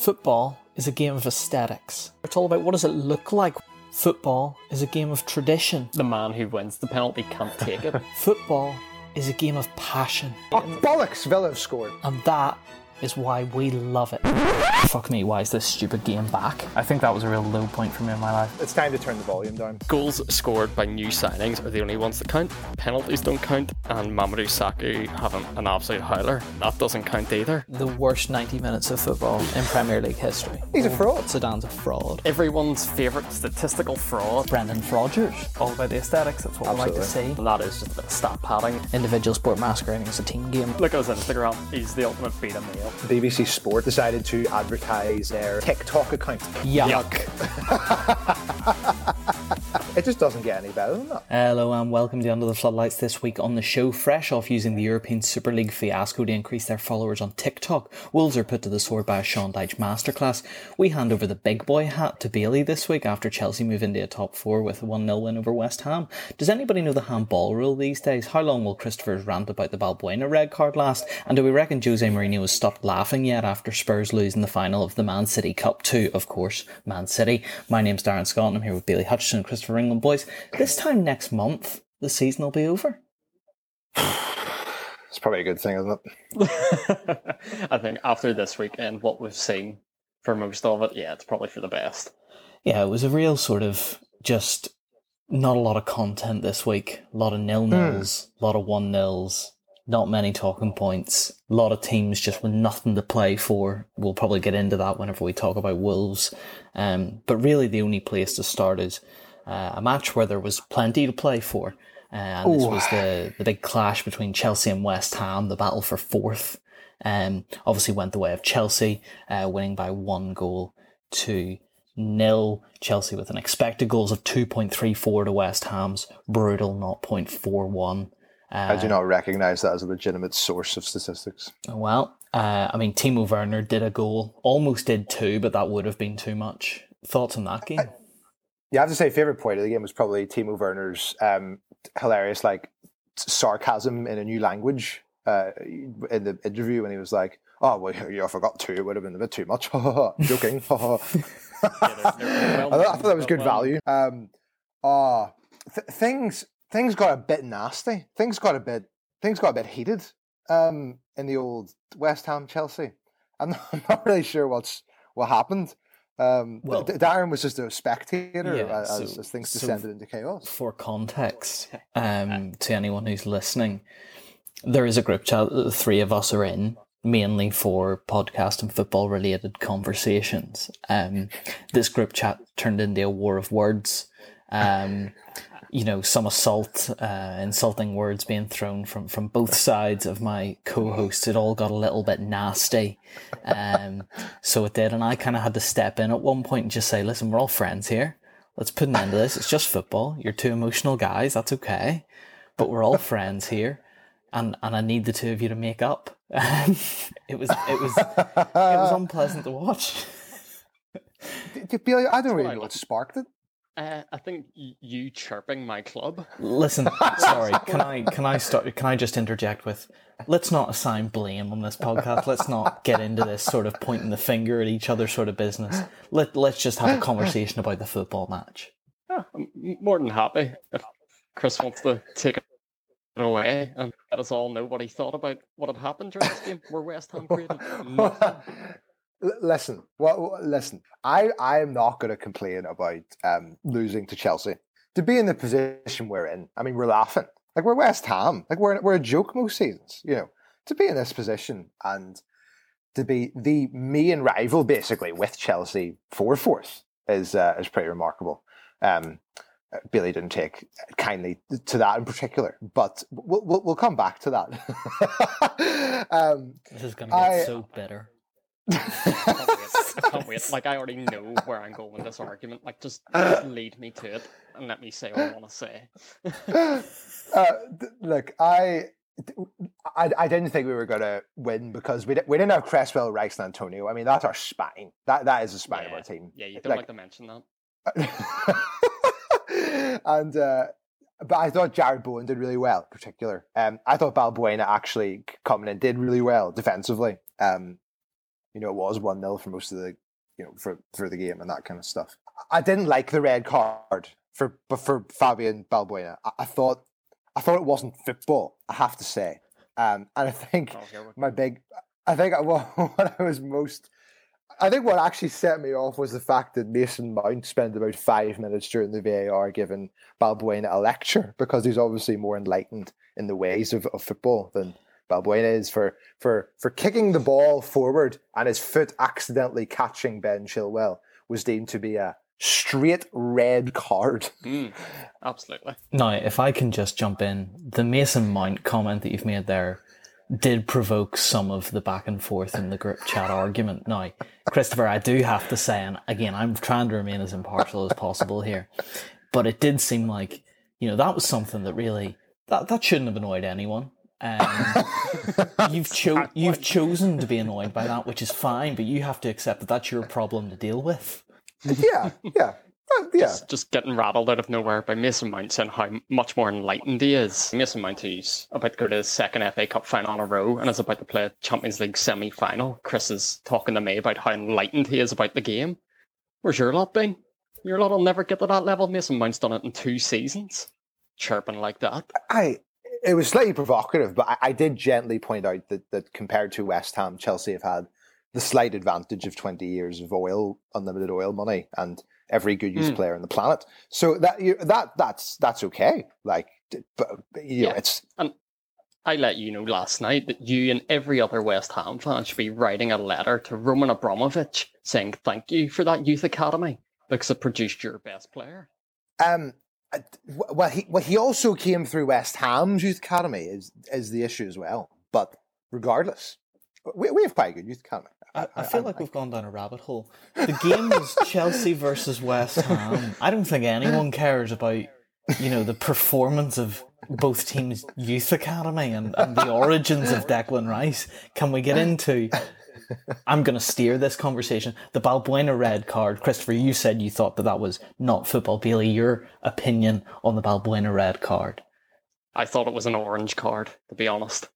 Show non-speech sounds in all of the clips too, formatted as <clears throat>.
Football is a game of aesthetics. It's all about what does it look like. Football is a game of tradition. The man who wins the penalty can't take it. <laughs> Football is a game of passion. Oh, bollocks! Villa have scored. And that is why we love it. Fuck me, why is this stupid game back? I think that was a real low point for me in my life. It's time to turn the volume down. Goals scored by new signings are the only ones that count. Penalties don't count, and Mamadou Sakho having an absolute howler. That doesn't count either. The worst 90 minutes of football in Premier League history. He's a fraud. Zidane's a fraud. Everyone's favourite statistical fraud. Brendan Rodgers. All about the aesthetics, that's what we like to see. Absolutely. And that is just a bit of stat padding. Individual sport masquerading as a team game. Look at his Instagram. He's the ultimate beta male. BBC Sport decided to advertise their TikTok account. Yuck. <laughs> It just doesn't get any better than that. Hello and welcome to Under the Floodlights this week on the show. Fresh off using the European Super League fiasco to increase their followers on TikTok, Wolves are put to the sword by a Sean Dyche masterclass. We hand over the big boy hat to Bailey this week after Chelsea move into a top four with a 1 0 win over West Ham. Does anybody know the handball rule these days? How long will Christopher's rant about the Balbuena red card last? And do we reckon Jose Mourinho has stopped laughing yet after Spurs losing the final of the Man City Cup to, of course, Man City? My name's Darren Scott and I'm here with Bailey Hutchinson, and Christopher England. Boys, this time next month, the season will be over. <sighs> It's probably a good thing, isn't it? <laughs> I think after this weekend, what we've seen for most of it, yeah, it's probably for the best. Yeah, it was a real sort of just not a lot of content this week. A lot of nil nils, a lot of one nils, not many talking points. A lot of teams just with nothing to play for. We'll probably get into that whenever we talk about Wolves. Um, but really, the only place to start is uh, a match where there was plenty to play for. Uh, and this was the, the big clash between Chelsea and West Ham, the battle for fourth. Um, obviously went the way of Chelsea, uh, winning by one goal to nil. Chelsea with an expected goals of 2.34 to West Ham's brutal 0.41. I do not recognise that as a legitimate source of statistics. Well, uh, I mean, Timo Werner did a goal, almost did two, but that would have been too much. Thoughts on that game? Yeah, I have to say, favorite point of the game was probably Timo Werner's um, hilarious, like sarcasm in a new language uh, in the interview when he was like, "Oh, well, yeah, I forgot two. It would have been a bit too much." <laughs> Joking. <laughs> Yeah, I, well thought, I thought that was good value. Um, uh, th- things things got a bit nasty. Things got a bit things got a bit heated um, in the old West Ham Chelsea. I'm <laughs> not, I'm not really sure what's what happened. Um, Well- D- Darren was just a spectator Yeah, as, so- as things so descended into chaos. For context, <laughs> um, to anyone who's listening, there is a group chat that the three of us are in, mainly for podcast and football related conversations. Um, this group chat turned into a war of words. Um, you know, some assault, uh, insulting words being thrown from, from both sides of my co-hosts. It all got a little bit nasty. Um, so it did. And I kind of had to step in at one point and just say, listen, we're all friends here. Let's put an end to this. It's just football. You're two emotional guys. That's okay. But we're all friends here. And, and I need the two of you to make up. <laughs> it was, it was, it was <laughs> unpleasant to watch. D- d- Billy, I don't really know what sparked it. Uh, I think you chirping my club. Listen, <laughs> sorry. Can I can I start? Can I just interject with? Let's not assign blame on this podcast. Let's not get into this sort of pointing the finger at each other sort of business. Let Let's just have a conversation about the football match. Yeah, I'm more than happy if Chris wants to take it away and let us all know what he thought about what had happened during this game. Where West Ham created <laughs> nothing. Listen, well, listen. I I am not going to complain about um, losing to Chelsea. To be in the position we're in, I mean, we're laughing like we're West Ham, like we're we're a joke most seasons. You know, to be in this position and to be the main rival basically with Chelsea for fourth is uh, is pretty remarkable. Um, uh, Billy didn't take kindly to that in particular, but we'll we'll, we'll come back to that. <laughs> um, This is going to get I- so bitter. I can't wait. I can't wait. Like I already know where I'm going with this argument. Like just, just <laughs> lead me to it and let me say what I want to say. <laughs> uh, th- look, I, I, I didn't think we were going to win because we, di- we didn't have Cresswell, Rice, and Antonio. I mean, that's our spine. That that is the spine of our team. Yeah, you don't like, to mention that. <laughs> and uh, but I thought Jarrod Bowen did really well, in particular. Um, I thought Balbuena actually coming in did really well defensively. Um, you know, it was one 0 for most of the you know for for the game and that kind of stuff. I didn't like the red card for for Fabian Balbuena. I, I thought I thought it wasn't football. I have to say, um, and I think Oh, my big, I think I- <laughs> what, what I was most, I think what actually set me off was the fact that Mason Mount spent about five minutes during the VAR giving Balbuena a lecture because he's obviously more enlightened in the ways of, of football than Balbuena is for for for kicking the ball forward and his foot accidentally catching Ben Chilwell was deemed to be a straight red card. <laughs> Mm, absolutely. Now, if I can just jump in, the Mason Mount comment that you've made there did provoke some of the back and forth in the group chat <laughs> argument. Now, Christopher, I do have to say, and again, I'm trying to remain as impartial as possible here, but it did seem like, you know, that was something that really, that, that shouldn't have annoyed anyone. Um, <laughs> <laughs> you've cho- you've chosen to be annoyed by that, which is fine, but you have to accept that that's your problem to deal with. yeah, yeah, uh, yeah. Just, just getting rattled out of nowhere by Mason Mount saying how much more enlightened he is. Mason Mount, who's about to go to his second FA Cup final in a row and is about to play a Champions League semi final. Chris is talking to me about how enlightened he is about the game. Where's your lot been? Your lot will never get to that level. Mason Mount's done it in two seasons. Chirping like that. I it was slightly provocative, but I, I did gently point out that that compared to West Ham, Chelsea have had the slight advantage of twenty years of oil, unlimited oil money, and every good use Mm. player on the planet. So that you, that that's that's okay. Like, but you know, Yeah. it's I let you know last night that you and every other West Ham fan should be writing a letter to Roman Abramovich saying thank you for that youth academy because it produced your best player. um. Well, he well he also came through West Ham's youth academy is is the issue as well. But regardless, we, we have quite a good youth academy. I, I feel I'm- like we've gone down a rabbit hole. <laughs> The game was Chelsea versus West Ham. I don't think anyone cares about, you know, the performance of both teams' youth academy and, and the origins of Declan Rice. Can we get into? I'm going to steer this conversation. The Balbuena red card, Christopher. You said you thought that that was not football. Bailey, your opinion on the Balbuena red card? I thought it was an orange card, to be honest.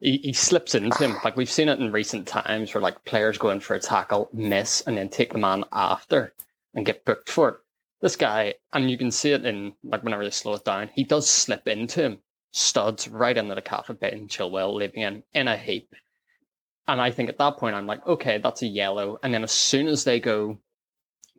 He, he slips into him. Like we've seen it in recent times where like players go in for a tackle, miss, and then take the man after and get booked for it. This guy, and you can see it in like whenever they slow it down, he does slip into him, studs right into the calf of Ben Chilwell, leaving him in a heap. And I think at that point I'm like, okay, that's a yellow. And then as soon as they go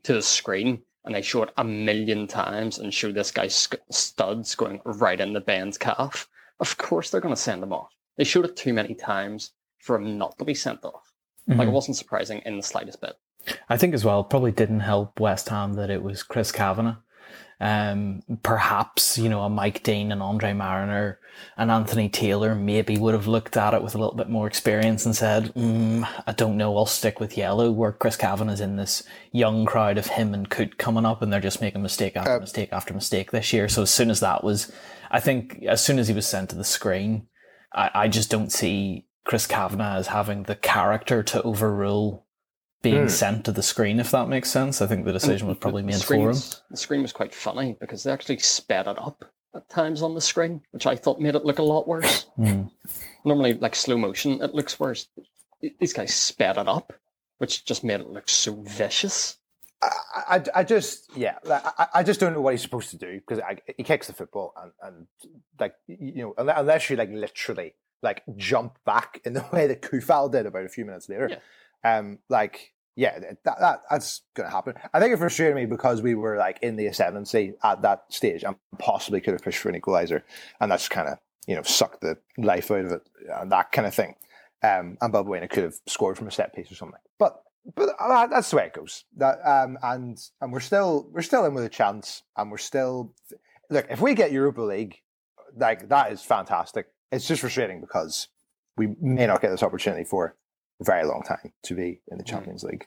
to the screen and they show it a million times and show this guy's sc- studs going right in the band's calf, of course they're going to send him off. They showed it too many times for him not to be sent off. Like it mm-hmm. wasn't surprising in the slightest bit. I think as well, probably didn't help West Ham that it was Chris Kavanagh. Um, perhaps, you know, a Mike Dean and Andre Marriner and Anthony Taylor maybe would have looked at it with a little bit more experience and said, mm, I don't know, I'll stick with yellow, where Chris Kavanagh's in this young crowd of him and Coote coming up and they're just making mistake after Uh, mistake after mistake this year. So as soon as that was, I think as soon as he was sent to the screen, I, I just don't see Chris Kavanagh as having the character to overrule being Hmm. sent to the screen, if that makes sense. I think the decision was probably made screen for him. The screen was quite funny because they actually sped it up at times on the screen, which I thought made it look a lot worse. <coughs> Mm. Normally, like slow motion, it looks worse. These guys sped it up, which just made it look so vicious. I, I, I just yeah like, I, I just don't know what he's supposed to do because he kicks the football and, and like you know unless- unless you like literally like jump back in the <laughs> way that Coufal did about a few minutes later um like yeah that, that that's gonna happen I think it frustrated me because we were like in the ascendancy at that stage and possibly could have pushed for an equalizer and that's kind of you know sucked the life out of it and that kind of thing um and Balbuena could have scored from a set piece or something but but uh, that's the way it goes. That um, and and we're still we're still in with a chance, and we're still look. If we get Europa League, like that is fantastic. It's just frustrating because we may not get this opportunity for very long time to be in the Champions League.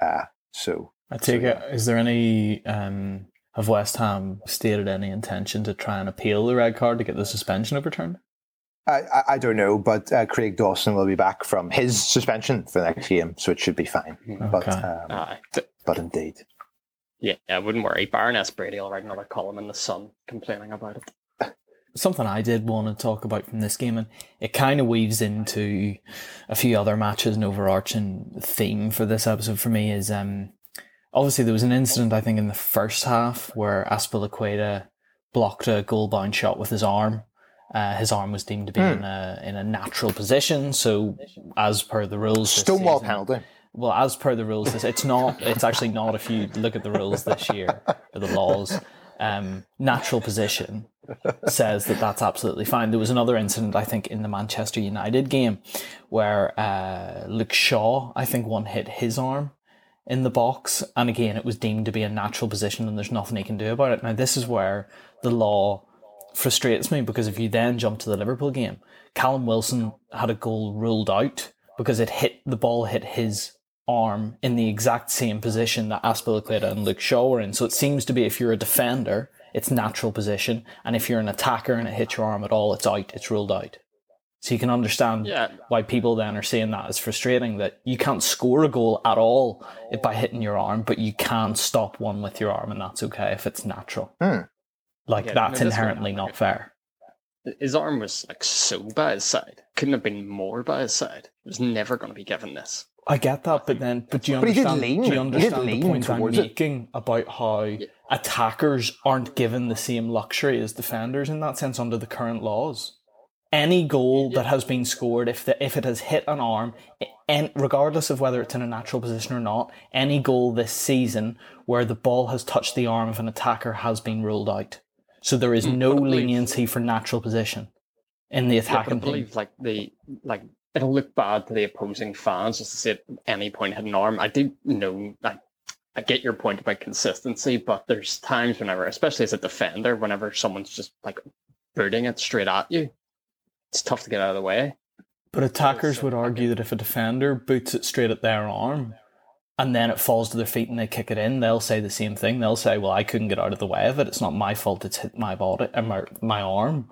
Uh, so I take So, it. Is there any? Um, have West Ham stated any intention to try and appeal the red card to get the suspension overturned? I, I, I don't know, but uh, Craig Dawson will be back from his suspension for the next game, so it should be fine. But um, Aye. Th- but indeed, yeah, I wouldn't worry. Baroness Brady will write another column in the Sun complaining about it. Something I did want to talk about from this game, and it kind of weaves into a few other matches. An overarching theme for this episode for me is um, obviously there was an incident I think in the first half where Azpilicueta blocked a goal bound shot with his arm. Uh, his arm was deemed to be Hmm. in a in a natural position, so as per the rules, Stonewall season- penalty. well, as per the rules, this- it's not. It's actually not. If you look at the rules this year <laughs> or the laws, um, natural position says that that's absolutely fine. There was another incident, I think, in the Manchester United game where uh, Luke Shaw, I think, one hit his arm in the box, and again, it was deemed to be a natural position, and there's nothing he can do about it. Now, this is where the law frustrates me because if you then jump to the Liverpool game, Callum Wilson had a goal ruled out because it hit the ball hit his arm in the exact same position that Azpilicueta and Luke Shaw were in. So it seems to be if you're a defender, it's natural position, and if you're an attacker and it hits your arm at all, it's out. It's ruled out. So you can understand Yeah, why people then are saying that is frustrating that you can't score a goal at all by hitting your arm, but you can stop one with your arm, and that's okay if it's natural. Hmm. Like Yeah, that's no, inherently one- not fair. his arm was like so by his side. Couldn't have been more by his side. He was never going to be given this. I get that, but then, but do you But he did understand? lean- do you he did understand lean the point I'm towards it. making about how attackers aren't given the same luxury as defenders in that sense under the current laws? Any goal that has been scored, if the, if it has hit an arm, and regardless of whether it's in a natural position or not, any goal this season where the ball has touched the arm of an attacker has been ruled out. So there is Mm, no leniency for natural position in the Yeah, I attacking team. believe like the like it'll look bad to the opposing fans just to say at any point hit an arm. I do know I I get your point about consistency, but there's times whenever, especially as a defender, whenever someone's just like booting it straight at you, it's tough to get out of the way. But attackers would argue that if a defender boots it straight at their arm and then it falls to their feet and they kick it in, they'll say the same thing. They'll say, "Well, I couldn't get out of the way of it. It's not my fault. It's hit my body and my, my arm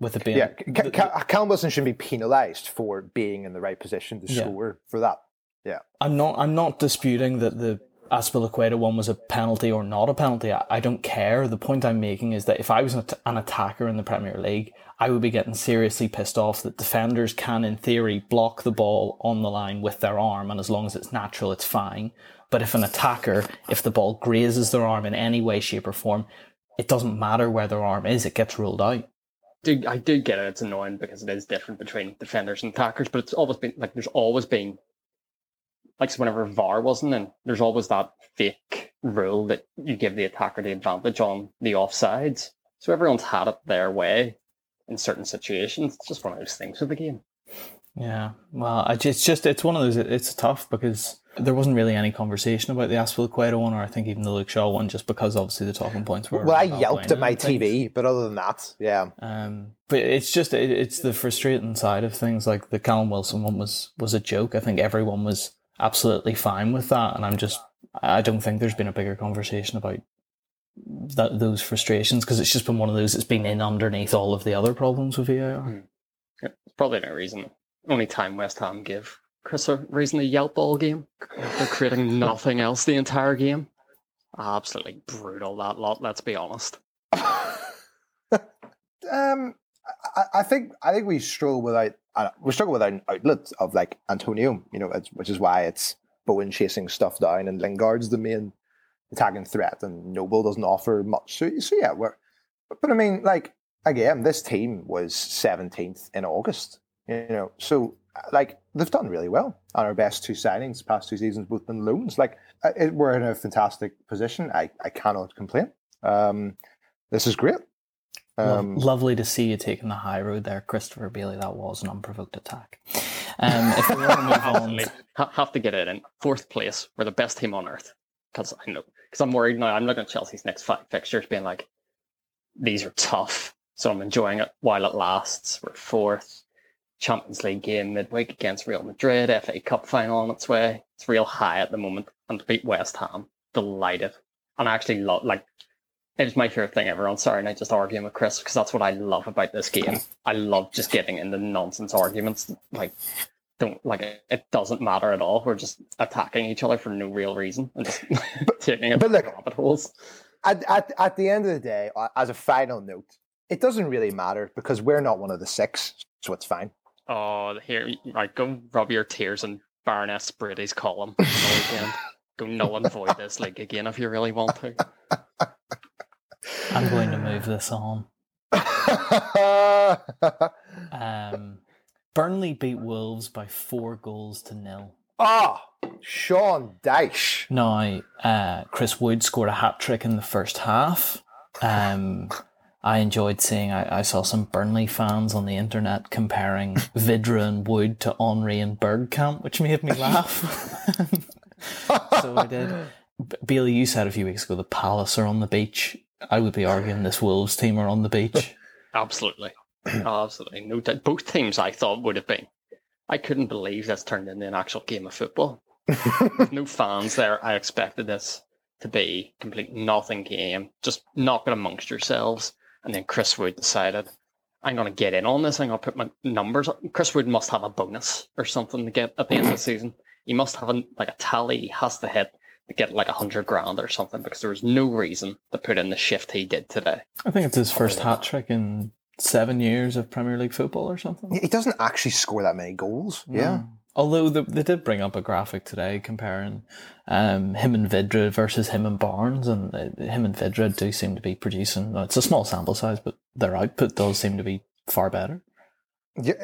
with it being." Yeah, Ca- Ca- Callum Wilson shouldn't be penalised for being in the right position to Yeah. score for that. Yeah. I'm not. I'm not disputing that the Azpilicueta one was a penalty or not a penalty. I, I don't care. The point I'm making is that if I was an, an attacker in the Premier League, I would be getting seriously pissed off that defenders can, in theory, block the ball on the line with their arm, and as long as it's natural, it's fine. But if an attacker, if the ball grazes their arm in any way, shape, or form, it doesn't matter where their arm is; it gets ruled out. I do get it. It's annoying because it is different between defenders and attackers, but it's always been like there's always been like so whenever VAR wasn't in, there's always that fake rule that you give the attacker the advantage on the offsides. So everyone's had it their way in certain situations. It's just one of those things with the game. Yeah, well, it's just it's one of those. It's tough because there wasn't really any conversation about the Azpilicueta one, or I think even the Luke Shaw one, just because obviously the talking points were. Well, I yelped at my and things. TV, but other than that, yeah. Um, but it's just it, it's the frustrating side of things. Like the Callum Wilson one was was a joke. I think everyone was absolutely fine with that, and I'm just I don't think there's been a bigger conversation about that those frustrations because it's just been one of those. that's been in underneath all of the other problems with VAR. It's probably no reason. Only time West Ham give Chris a reason to yelp all game. They're creating <laughs> nothing else the entire game. Absolutely brutal that lot. Let's be honest. <laughs> um, I, I think I think we struggle without uh, we struggle without an outlet of like Antonio. You know, which is why it's Bowen chasing stuff down and Lingard's the main attacking threat, and Noble doesn't offer much. So, so yeah, we're. But, I mean, like again, this team was seventeenth in August. You know, so like they've done really well. And our best two signings, past two seasons, both been loans. Like uh, it, we're in a fantastic position. I I cannot complain. Um, this is great. Um, lovely to see you taking the high road there, Christopher Bailey. That was an unprovoked attack. Um, if we want <laughs> to move on, Ha- have to get it in fourth place. We're the best team on earth. Because I know. Because I'm worried now. I'm looking at Chelsea's next five fixtures, being like, these are tough. So I'm enjoying it while it lasts. We're fourth. Champions League game midweek against Real Madrid. FA Cup final on its way. It's real high at the moment. And to beat West Ham, delighted. And I actually love like. It's my favorite thing ever on Saturday night, just arguing with Chris, because that's what I love about this game. I love just getting into nonsense arguments. Like, don't like it, it doesn't matter at all. We're just attacking each other for no real reason and just <laughs> <laughs> taking it but look- rabbit holes. at, at, at the end of the day, uh, as a final note, it doesn't really matter because we're not one of the six, so it's fine. Oh, here, right, go rub your tears in Baroness Brady's column <laughs> on weekend. go null and void this league again if you really want to. I'm going to move this on. <laughs> Um, Burnley beat Wolves by four goals to nil. Ah, Sean Dyche. Now, uh, Chris Wood scored a hat trick in the first half. Um, I enjoyed seeing, I, I saw some Burnley fans on the internet comparing <laughs> Vydra and Wood to Henry and Bergkamp, which made me laugh. <laughs> so I did. Bailey, you said a few weeks ago the Palace are on the beach. I would be arguing this Wolves team are on the beach. <laughs> Absolutely. Oh, absolutely. No doubt. Both teams I thought would have been. I couldn't believe this turned into an actual game of football. <laughs> No fans there, I expected this to be complete nothing game. Just knock it amongst yourselves. And then Chris Wood decided, I'm going to get in on this. I'm going to put my numbers. up." Chris Wood must have a bonus or something to get at the end of the season. He must have a, like a tally he has to hit to get like a hundred grand or something because there was no reason to put in the shift he did today. I think it's his first hat trick in seven years of Premier League football or something. He doesn't actually score that many goals. Yeah. Although they, they did bring up a graphic today comparing um, him and Vydra versus him and Barnes, and uh, him and Vydra do seem to be producing. well, It's a small sample size, but their output does seem to be far better. Yeah,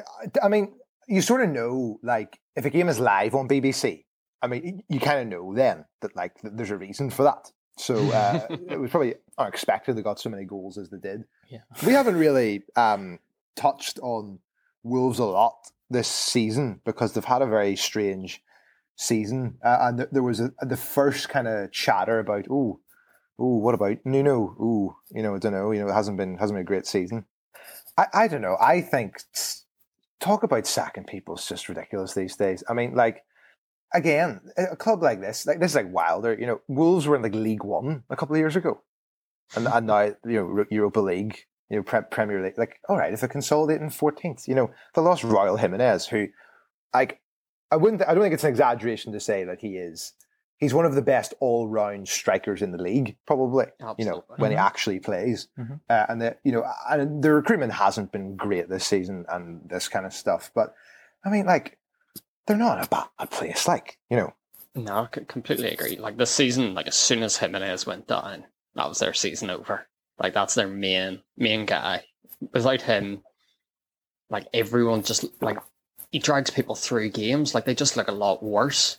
I mean, you sort of know, like, if a game is live on BBC, I mean, you kind of know then that, like, th- there's a reason for that. So uh, <laughs> it was probably unexpected they got so many goals as they did. Yeah. We haven't really um, touched on Wolves a lot this season because they've had a very strange season. Uh, and th- there was a, the first kind of chatter about, oh, oh, what about Nuno? Oh, you know, I don't know. You know, it hasn't been hasn't been a great season. I, I don't know. I think talk about sacking people is just ridiculous these days. I mean, like again, a club like this, like this is like Wilder. You know, Wolves were in like League One a couple of years ago, and and now you know Europa League, you know Pre- Premier League. Like, all right, if they're consolidating fourteenth, you know, they lost Raul Jimenez, who, like, I wouldn't. I don't think it's an exaggeration to say that he is. He's one of the best all-round strikers in the league, probably. You know, when he actually plays, Mhm. uh, and the you know, and the recruitment hasn't been great this season, and this kind of stuff. But I mean, like, they're not a bad place. Like, you know, No, I completely agree. Like the season, like as soon as Jimenez went down, that was their season over. Like that's their main main guy. Without him, like everyone just like he drags people through games. Like they just look a lot worse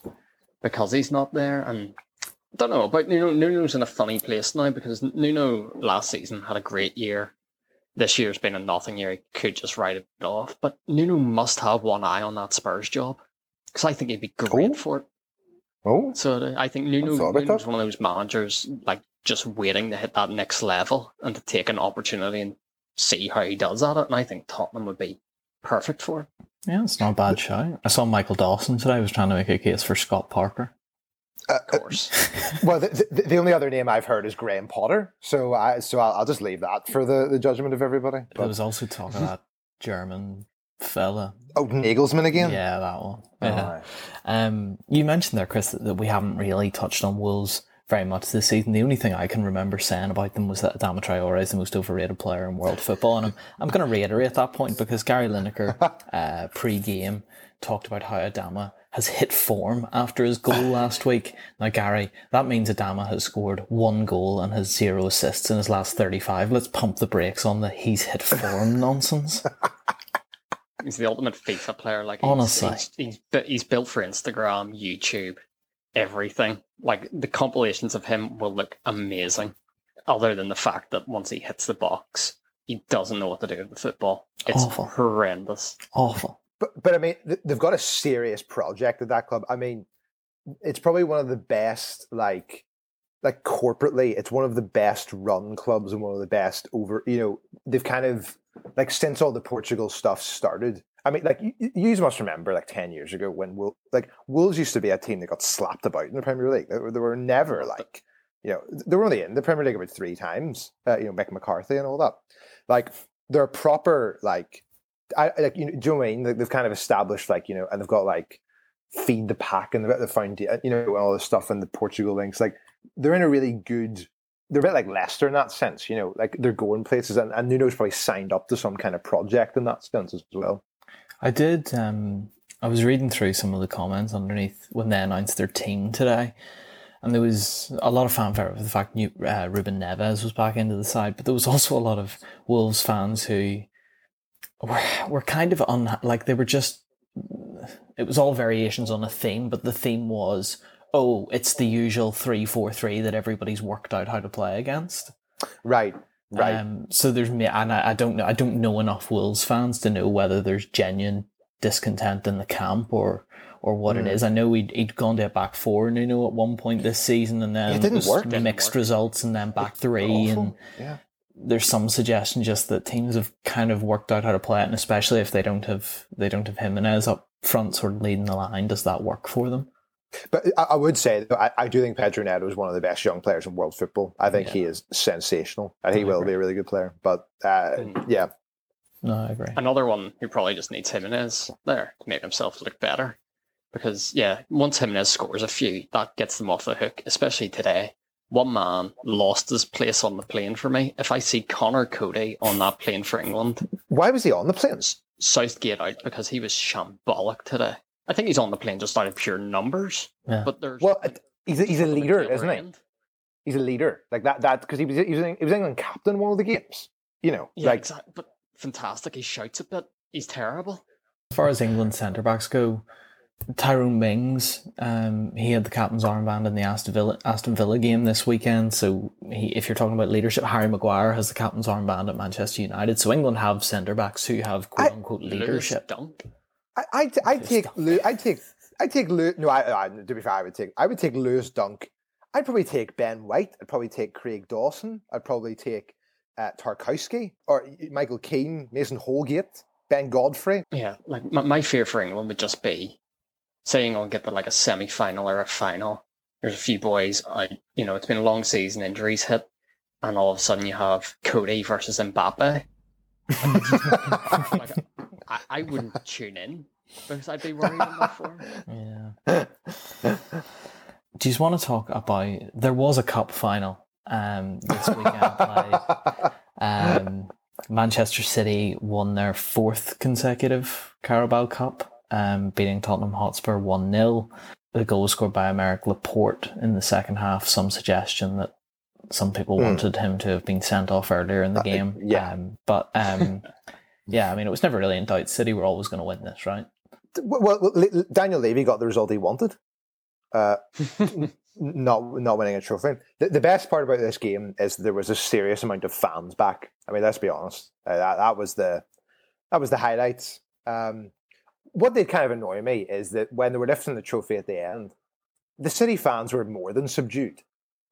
because he's not there. And I don't know about Nuno. Nuno's in a funny place now because Nuno last season had a great year. This year's been a nothing year. He could just write it off. But Nuno must have one eye on that Spurs job because I think he'd be great Oh. for it. oh, So uh, I think Nuno, thought about Nuno's one of those managers like just waiting to hit that next level and to take an opportunity and see how he does at it. And I think Tottenham would be perfect for it. Yeah, it's not a bad show. I saw Michael Dawson today. I was trying to make a case for Scott Parker. uh, Of course. <laughs> well, the, the, the only other name I've heard is Graham Potter. So I so I'll, I'll just leave that for the, the judgment of everybody. There But, was also talk about German fella. oh, Nagelsmann again. Yeah, that one. Yeah. aye. Um, you mentioned there, Chris, that, that we haven't really touched on Wolves very much this season. The only thing I can remember saying about them was that Adama Traore is the most overrated player in world football, and I'm I'm going to reiterate that point because Gary Lineker <laughs> uh, pre-game talked about how Adama has hit form after his goal last week. Now, Gary, that means Adama has scored one goal and has zero assists in his last 35. Let's pump the brakes on the he's hit form nonsense. <laughs> He's the ultimate FIFA player. Like he's, Honestly. he's, he's, bu- he's built for Instagram, YouTube, everything. Like the compilations of him will look amazing. Other than the fact that once he hits the box, he doesn't know what to do with the football. It's Awful. horrendous. Awful. But but I mean, th- they've got a serious project at that club. I mean, it's probably one of the best, like, like corporately, it's one of the best run clubs and one of the best over. You know, they've kind of like since all the Portugal stuff started. I mean, like you, you must remember, like ten years ago when Wool, like Wolves used to be a team that got slapped about in the Premier League. They were, they were never like, you know, they were only in the Premier League about three times. Uh, you know, Mick McCarthy and all that. Like they're proper like I like you know, do you know what I mean? Like, they've kind of established like you know, and they've got like feed the pack and the the found you know all this stuff and the Portugal links. Like they're in a really good they're a bit like Leicester in that sense, you know, like they're going places, and, and Nuno's probably signed up to some kind of project in that sense as well. I did. Um, I was reading through some of the comments underneath when they announced their team today, and there was a lot of fanfare over the fact new, uh, Ruben Neves was back into the side, but there was <laughs> also a lot of Wolves fans who were, were kind of on like they were just. It was all variations on a theme, but the theme was, oh, it's the usual three four three that everybody's worked out how to play against. Right. Right. Um, so there's me, and I, I don't know. I don't know enough Wolves fans to know whether there's genuine discontent in the camp or or what Mm. it is. I know he'd, he'd gone to a back four, you know, at one point this season, and then It didn't work. Didn't mixed work. results, and then back three, and yeah. there's some suggestion just that teams have kind of worked out how to play it, and especially if they don't have they don't have Jimenez up front, sort of leading the line, does that work for them? But I, I would say that I, I do think Pedro Neto is one of the best young players in world football. I think Yeah. he is sensational, and he will be a really good player. But uh, Mm. yeah, No, I agree. Another one who probably just needs Jimenez there to make himself look better. Because, yeah, once Jimenez scores a few, that gets them off the hook, especially today. One man lost his place on the plane for me. If I see Conor Coady on that plane for England, why was he on the planes? Southgate out because he was shambolic today. I think he's on the plane just out of pure numbers. Yeah. But there's Well, he's a, he's a leader, isn't he? end. He's a leader like that. That because he was he was he was England captain one of the games. You know, Yeah, like exactly. But fantastic. He shouts a bit. He's terrible. As far as England centre backs go, Tyrone Mings, um, he had the captain's armband in the Aston Villa, Aston Villa game this weekend. So he, if you're talking about leadership, Harry Maguire has the captain's armband at Manchester United. So England have centre backs who have quote I- unquote Lewis leadership. Dunk. I I I take Dunk. Lew- I take I take no I, I to be fair I would take I would take Lewis Dunk. I'd probably take Ben White. I'd probably take Craig Dawson. I'd probably take uh, Tarkowski or Michael Keane, Mason Holgate, Ben Godfrey. Yeah, like my, my fear for England would just be saying I'll get to like a semi final or a final. There's a few boys, I you know, it's been a long season, injuries hit, and all of a sudden you have Coady versus Mbappe. Like, I, I wouldn't tune in because I'd be worried in that form. Yeah. Do you just want to talk about? There was a cup final um, this weekend. <laughs> played. Um, Manchester City won their fourth consecutive Carabao Cup, um, beating Tottenham Hotspur 1 0. The goal was scored by Aymeric Laporte in the second half. Some suggestion that some people Hmm. wanted him to have been sent off earlier in the Uh, game. yeah. Um, but um, yeah, I mean, it was never really in doubt. City were always going to win this, right? well, well, Daniel Levy got the result he wanted. Uh, <laughs> not not winning a trophy. The, the best part about this game is there was a serious amount of fans back. I mean, let's be honest. Uh, that, that was the that was the highlights. Um, what did kind of annoy me is that when they were lifting the trophy at the end, the City fans were more than subdued.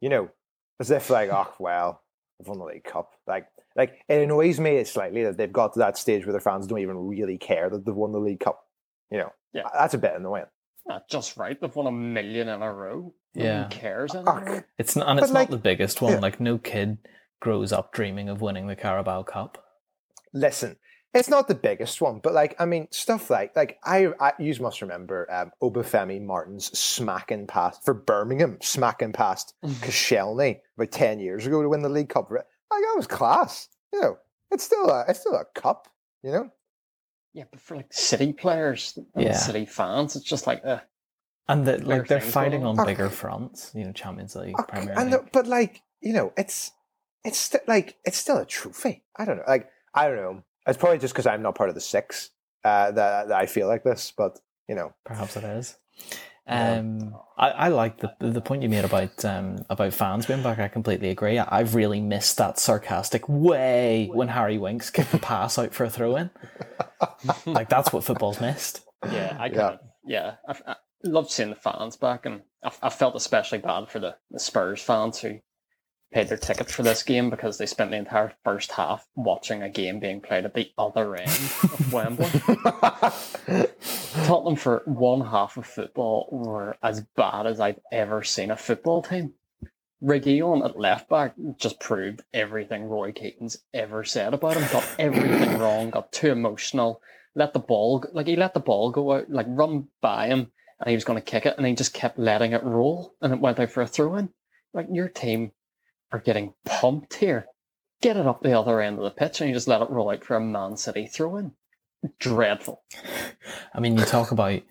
You know, as if like, oh well, they've won the League Cup. Like, like it annoys me slightly that they've got to that stage where their fans don't even really care that they've won the League Cup. You know, Yeah. that's a bit annoying. Not just right. They've won a million in a row. No Yeah. one cares anymore. It's not, and But, it's like, not the biggest one. yeah. Like no kid grows up dreaming of winning the Carabao Cup. Listen, it's not the biggest one, but like I mean, stuff like like I, I you must remember um, Obafemi Martins smacking past for Birmingham, smacking past Koscielny about ten years ago to win the League Cup. Like that was class. You know, it's still a it's still a cup. You know, Yeah, but for like City players and Yeah. City fans, it's just like, uh, And that like they're fighting going on on. bigger fronts, you know, Champions League, Okay, Premier and League. the- but like you know, it's it's sti- like it's still a trophy. I don't know. Like I don't know. It's probably just because I'm not part of the six uh, that, that I feel like this. But you know, Perhaps it is. Yeah. Um, I, I like the the point you made about um about fans being back. I completely agree. I, I've really missed that sarcastic way when Harry Winks kicked the pass out for a throw in. <laughs> Like that's what football's missed. yeah, I Yeah. kind yeah, I, I love seeing the fans back, and I, I felt especially bad for the, the Spurs fans who paid their tickets for this game because they spent the entire first half watching a game being played at the other end of Wembley. Tottenham for one half of football were as bad as I've ever seen a football team. Reguilon at left back just proved everything Roy Keane's ever said about him. Got everything wrong. Got too emotional. Let the ball go- like he let the ball go out, like run by him, and he was going to kick it, and he just kept letting it roll, and it went out for a throw in. Like your team are getting pumped here. Get it up the other end of the pitch and you just let it roll out for a Man City throw in. Dreadful. I mean, you talk about you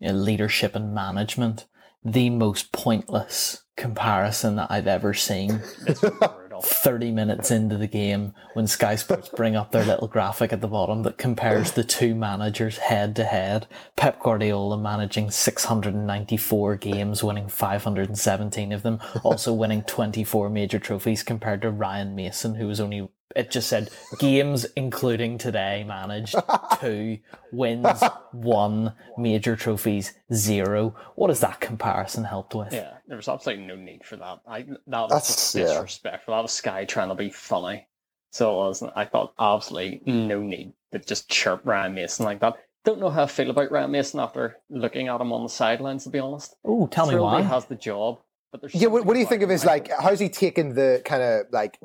know, leadership and management. The most pointless comparison that I've ever seen. <laughs> It's 30 minutes into the game when Sky Sports bring up their little graphic at the bottom that compares the two managers head to head. Pep Guardiola managing 694 games, winning 517 of them, also winning 24 major trophies compared to Ryan Mason, who was only it just said games including today managed <laughs> two wins one major trophies zero what has that comparison helped with Yeah, there was absolutely no need for that. I that was That's- just yeah. disrespectful. That was Sky trying to be funny. So it wasn't. I thought absolutely no need to just chirp Ryan Mason like that. Don't know how I feel about Ryan Mason after looking at him on the sidelines. To be honest, oh tell me why he has the job. But there's Yeah, what, what do you think of his like? I- How's he taking the kind of like,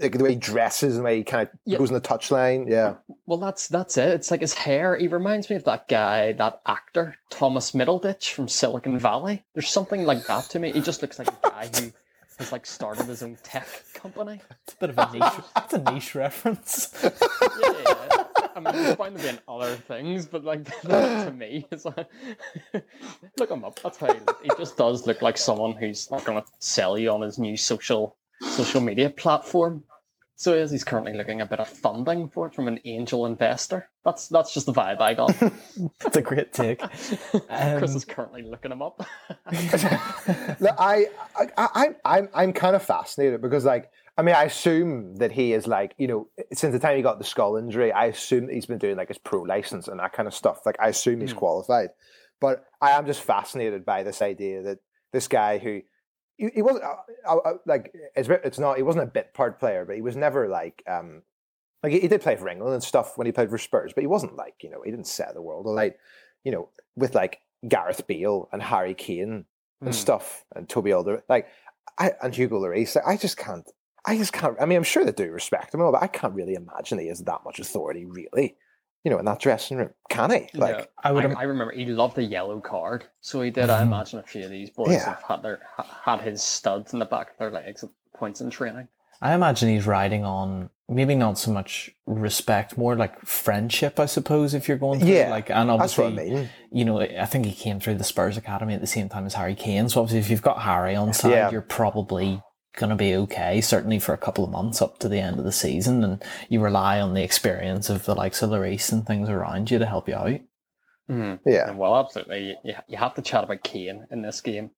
like the way he dresses and the way he kind of Yeah. goes on the touchline? Yeah, Well, that's that's it. It's like his hair. He reminds me of that guy, that actor Thomas Middleditch from Silicon Valley. There's something like that to me. He just looks like a guy who has like started his own tech company. it's a bit of a niche it's a niche reference <laughs> yeah. I mean, there's bound to be in other things, but like <laughs> that to me, it's like <laughs> look him up. That's how he, he just does look like someone who's not going to sell you on his new social social media platform. So as he's currently looking a bit of funding for it from an angel investor. That's that's just the vibe I got. <laughs> it's a great take Chris Um, is currently looking him up. Look, I, I, I, I'm, I'm kind of fascinated because, like, I mean, I assume that he is like, you know, since the time he got the skull injury, I assume he's been doing like his pro license and that kind of stuff. Like, I assume he's Hmm. qualified, but I am just fascinated by this idea that this guy who he, he wasn't uh, uh, uh, like it's it's not he wasn't a bit part player, but he was never like um like he, he did play for England and stuff when he played for Spurs, but he wasn't like you know he didn't set the world alight, you know, with like Gareth Bale and Harry Kane and Hmm. stuff and Toby Alder like I and Hugo Lloris. Like, I just can't. I just can't. I mean, I'm sure they do respect him, all, but I can't really imagine he has that much authority, really. You know, in that dressing room, can he? Like, Yeah. I I, would I, remember he loved the yellow card, so he did. I Mhm. imagine a few of these boys Yeah. have had their had his studs in the back of their legs at points in training. I imagine he's riding on maybe not so much respect, more like friendship, I suppose. If you're going through, Yeah, like, and that's what I obviously, mean. you know, I think he came through the Spurs academy at the same time as Harry Kane. So obviously, if you've got Harry on side, Yeah. you're probably going to be okay, certainly for a couple of months up to the end of the season, and you rely on the experience of the likes of Lloris and things around you to help you out. Mm-hmm. Yeah, well, absolutely, you, you have to chat about Kane in this game.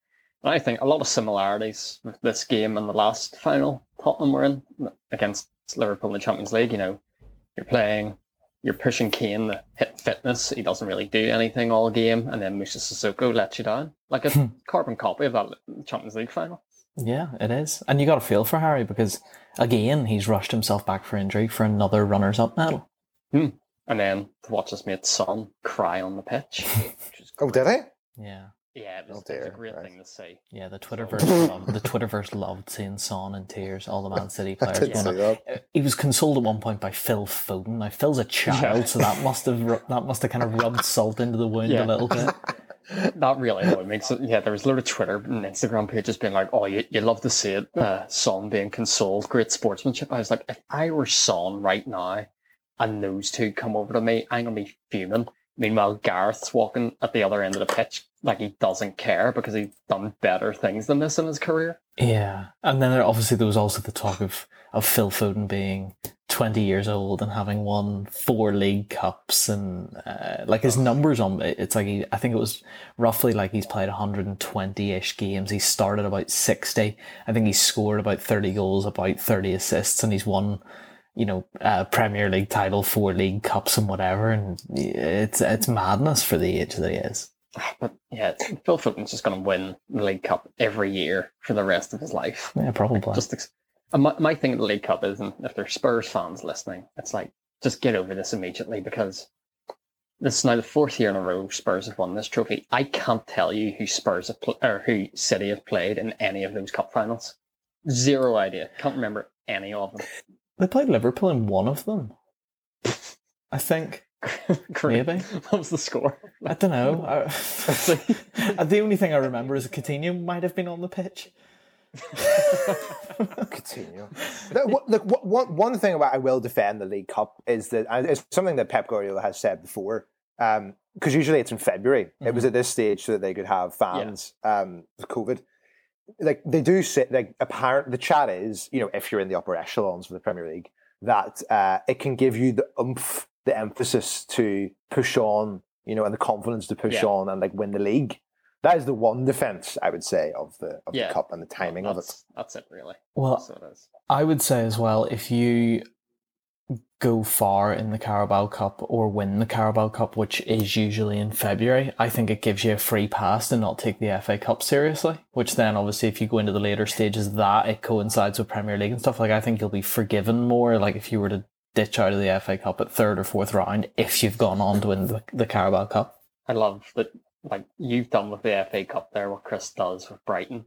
And I think a lot of similarities with this game and the last final Tottenham were in against Liverpool in the Champions League. You know, you're playing, you're pushing Kane to hit fitness. He doesn't really do anything all game, and then Moussa Sissoko lets you down, like a hmm. carbon copy of that Champions League final. Yeah, it is, and you got to feel for Harry because again, he's rushed himself back for injury for another runners-up medal. Hmm. And then to watch his mate Son cry on the pitch. <laughs> Oh, did he? Yeah. Yeah, it was, Oh, it was a great right. thing to see. Yeah, the Twitterverse loved, <laughs> the Twitterverse loved seeing Son in tears. All the Man <laughs> City I players did going see that. Uh, he was consoled at one point by Phil Foden. Now Phil's a child, Yeah. so that must have that must have kind of rubbed salt into the wound Yeah. a little bit. That really annoyed me. So, yeah, there was a lot of Twitter and Instagram pages being like, "Oh, you, you love to see it, uh, Son being consoled, great sportsmanship." I was like, if I were Son right now, and those two come over to me, I'm gonna be fuming. Meanwhile, Gareth's walking at the other end of the pitch like he doesn't care because he's done better things than this in his career. Yeah, and then obviously there was also the talk of of Phil Foden being twenty years old and having won four league cups and uh, like his numbers on it- it's like he, I think it was roughly like he's played one hundred and twenty ish games. He started about sixty. I think he's scored about thirty goals, about thirty assists, and he's won. You know, uh, Premier League title, four league cups, and whatever, and it's it's madness for the age that he is. But yeah, Phil Foden's just gonna win the League Cup every year for the rest of his life. Yeah, probably. Just Uh, my, my thing at the League Cup is, and if there's Spurs fans listening, it's like just get over this immediately because this is now the fourth year in a row Spurs have won this trophy. I can't tell you who Spurs have pl- or who City have played in any of those cup finals. Zero idea. Can't remember any of them. They played Liverpool in one of them. I think. <laughs> Maybe. What was the score? I don't know. <laughs> <laughs> I, the only thing I remember is Coutinho might have been on the pitch. <laughs> Continue. Look, look, one, one thing about I will defend the League Cup is that it's something that Pep Guardiola has said before. Because um, usually it's in February. Mm-hmm. It was mm-hmm. at this stage so that they could have fans yeah. um, with COVID. Like they do sit like apparent. The chat is you know if you're in the upper echelons of the Premier League that uh, it can give you the oomph, the emphasis to push on, you know, and the confidence to push yeah. on and like win the league that is the one defense I would say of the of yeah. the cup and the timing of it. That's it, really. Well, I would say as well if you go far in the Carabao Cup or win the Carabao Cup, which is usually in February, I think it gives you a free pass to not take the FA Cup seriously. Which then, obviously, if you go into the later stages of that, it coincides with Premier League and stuff. Like I think you'll be forgiven more. Like if you were to ditch out of the FA Cup at third or fourth round, if you've gone on to win the, the Carabao Cup. I love that like you've done with the FA Cup there, what Chris does with Brighton.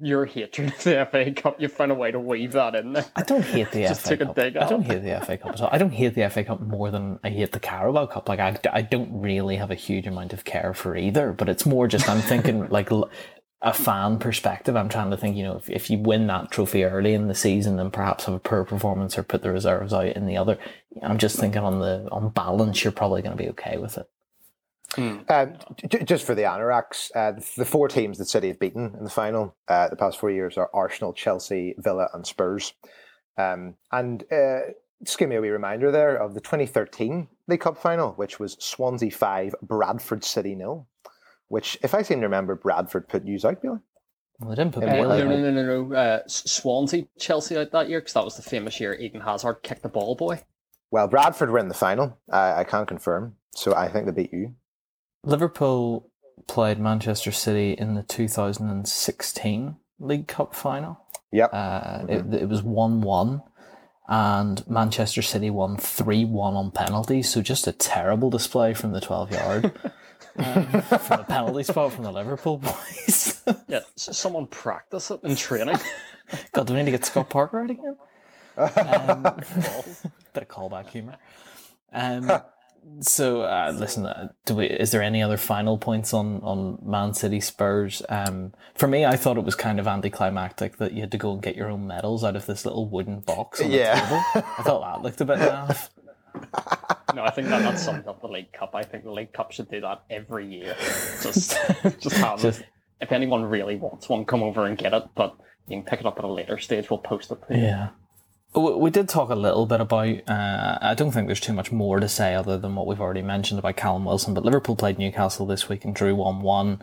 Your hatred of the FA Cup, you find a way to weave that in there. I don't hate the <laughs> FA Cup. I don't hate the FA Cup at all. I don't hate the FA Cup more than I hate the Carabao Cup. Like I, I don't really have a huge amount of care for either, but it's more just I'm thinking <laughs> like a fan perspective. I'm trying to think, you know, if, if you win that trophy early in the season and perhaps have a poor performance or put the reserves out in the other, I'm just thinking on the on balance, you're probably going to be okay with it. Mm. Um, j- just for the Anoraks, uh, the four teams that City have beaten in the final uh, the past four years are Arsenal, Chelsea, Villa, and Spurs. Um, and uh, just give me a wee reminder there of the 2013 League Cup final, which was Swansea 5, Bradford City nil. Which, if I seem to remember, Bradford put news out, Billy. Well, they didn't put uh, no, no, no, no, no. Uh, Swansea, Chelsea out that year because that was the famous year Eden Hazard kicked the ball boy. Well, Bradford were in the final. I, I can't confirm, so I think they beat you. Liverpool played Manchester City in the 2016 League Cup final. Yep. Uh, mm-hmm. it, it, was 1 1, and Manchester City won 3 1 on penalties. So just a terrible display from the 12 yard. <laughs> um, from the penalty spot from the Liverpool boys. <laughs> yeah, someone practice it in training. <laughs> God, do we need to get Scott Parker out again? Um, bit of callback humour. Um, so uh, listen, uh, we, is there any other final points on on Man City Spurs? Um, for me, I thought it was kind of anticlimactic that you had to go and get your own medals out of this little wooden box on yeah. the table. I thought that looked a bit naff. no, I think that that summed up the League Cup. I think the League Cup should do that every year. Just, <laughs> just have just, If anyone really wants one, come over and get it. But you can pick it up at a later stage. We'll post it. Yeah. We did talk a little bit about. Uh, I don't think there's too much more to say other than what we've already mentioned about Callum Wilson. But Liverpool played Newcastle this week and drew one-one,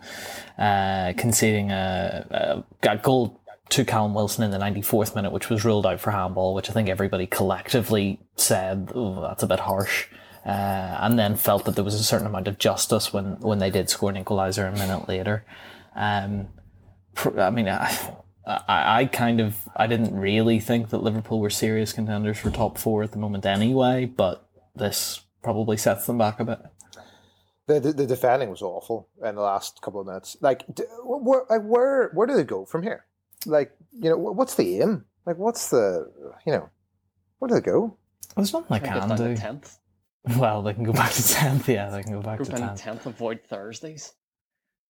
uh, conceding a, a, goal to Callum Wilson in the 94th minute, which was ruled out for handball. Which I think everybody collectively said, "Oh, that's a bit harsh," uh, and then felt that there was a certain amount of justice when when they did score an equaliser a minute later. Um, I mean. I, I, I kind of I didn't really think that Liverpool were serious contenders for top four at the moment anyway, but this probably sets them back a bit. The, the, the defending was awful in the last couple of minutes. Like, where, like where where do they go from here? Like, you know, what's the aim? Like, what's the you know, where do they go? There's nothing they can do. Tenth. <laughs> Well, they can go back to tenth. Yeah, they can go back go to tenth. Tenth. Avoid Thursdays.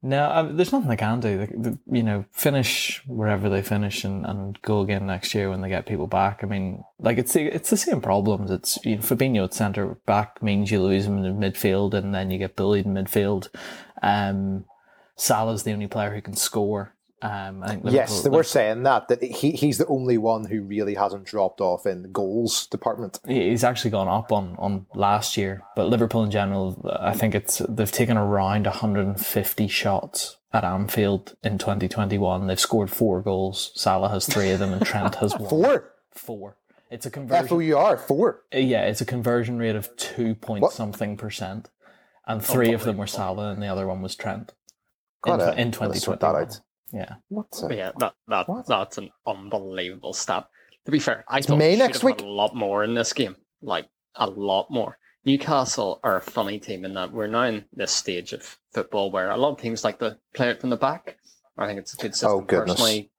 No, I mean, there's nothing they can do. You know, finish wherever they finish and, and go again next year when they get people back. I mean, like it's the, it's the same problems. It's you know, Fabinho at centre back means you lose him in the midfield and then you get bullied in midfield. Um, Salah's the only player who can score. Um, yes, they were saying that that he he's the only one who really hasn't dropped off in the goals department. He's actually gone up on, on last year, but Liverpool in general, I think it's they've taken around 150 shots at Anfield in 2021. They've scored four goals. Salah has three of them, and Trent has <laughs> one. four. Four. It's a conversion. F O U R four. Uh, yeah, it's a conversion rate of two point what? something percent, and three of them were Salah, and the other one was Trent. God, in, in 2021. Yeah. What's a, yeah, that, that what? that's an unbelievable stat. To be fair, I thought May next week. a lot more in this game. Like a lot more. Newcastle are a funny team in that we're now in this stage of football where a lot of teams like to play it from the back. I think it's a good system. Oh, personally,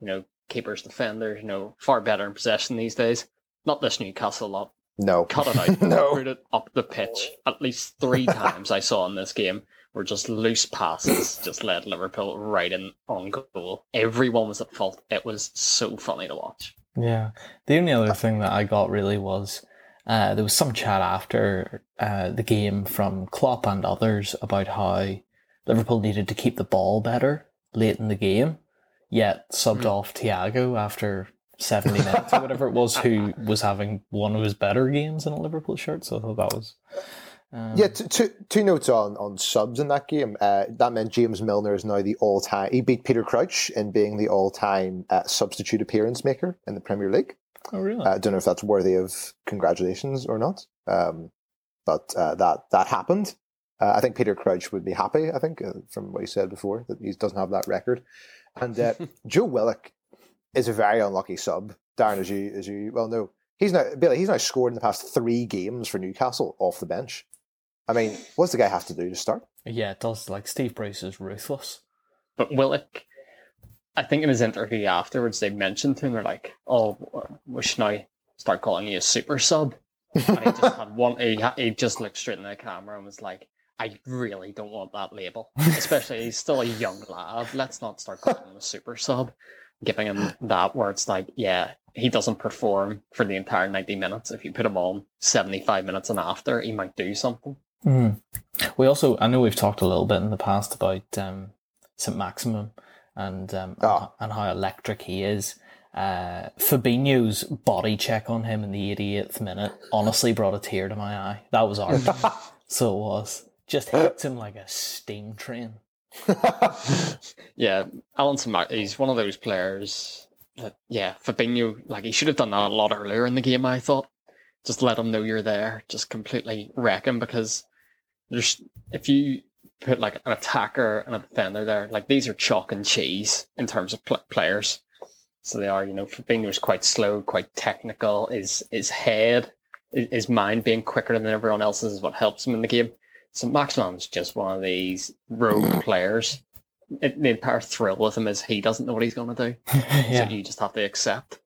you know, keepers, defenders, you know, far better in possession these days. Not this Newcastle lot. No. Cut it <laughs> out. no. Put it up the pitch at least three <laughs> times I saw in this game were just loose passes, just led Liverpool right in on goal. Everyone was at fault. It was so funny to watch. Yeah. The only other thing that I got really was uh, there was some chat after uh, the game from Klopp and others about how Liverpool needed to keep the ball better late in the game, yet subbed Mm. off Thiago after 70 minutes or whatever it was, who <laughs> was having one of his better games in a Liverpool shirt. So I thought that was. Um, Yeah, two two notes on, on subs in that game. Uh, that meant James Milner is now the all time. He beat Peter Crouch in being the all time uh, substitute appearance maker in the Premier League. Oh, really? Uh, I don't know if that's worthy of congratulations or not, um, but uh, that that happened. Uh, I think Peter Crouch would be happy. I think uh, from what he said before that he doesn't have that record. And uh, <laughs> Joe Willock is a very unlucky sub. Darren, as you as you well know, he's now Billy. He's now scored in the past three games for Newcastle off the bench. I mean, what's the guy have to do to start? yeah, it does. Like, Steve Bruce is ruthless. But Willock, I think in his interview afterwards, they mentioned to him, they're like, "Oh, we should now start calling you a super sub." And he just had one. He, he just looked straight in the camera and was like, "I really don't want that label, especially he's still a young lad. Let's not start calling him a super sub, giving him that where it's like, yeah, he doesn't perform for the entire ninety minutes. If you put him on seventy-five minutes and after, he might do something." Mm. We also, I know we've talked a little bit in the past about um, Saint-Maximin and um, and Ah. and how electric he is. Uh, Fabinho's body check on him in the 88th minute honestly brought a tear to my eye. That was <laughs> art. so it was. Just hits him like a steam train. <laughs> Yeah, Alan Mac, he's one of those players that, yeah, Fabinho, like, he should have done that a lot earlier in the game, I thought. Just let him know you're there, just completely wreck him because there's, if you put like an attacker and a defender there, like, these are chalk and cheese in terms of pl- players. So they are, you know, Fabinho's quite slow, quite technical. His, his head, his mind being quicker than everyone else's is what helps him in the game. So Maximin's just one of these rogue <clears throat> players it, the entire thrill with him is he doesn't know what he's going to do. <laughs> yeah. So you just have to accept.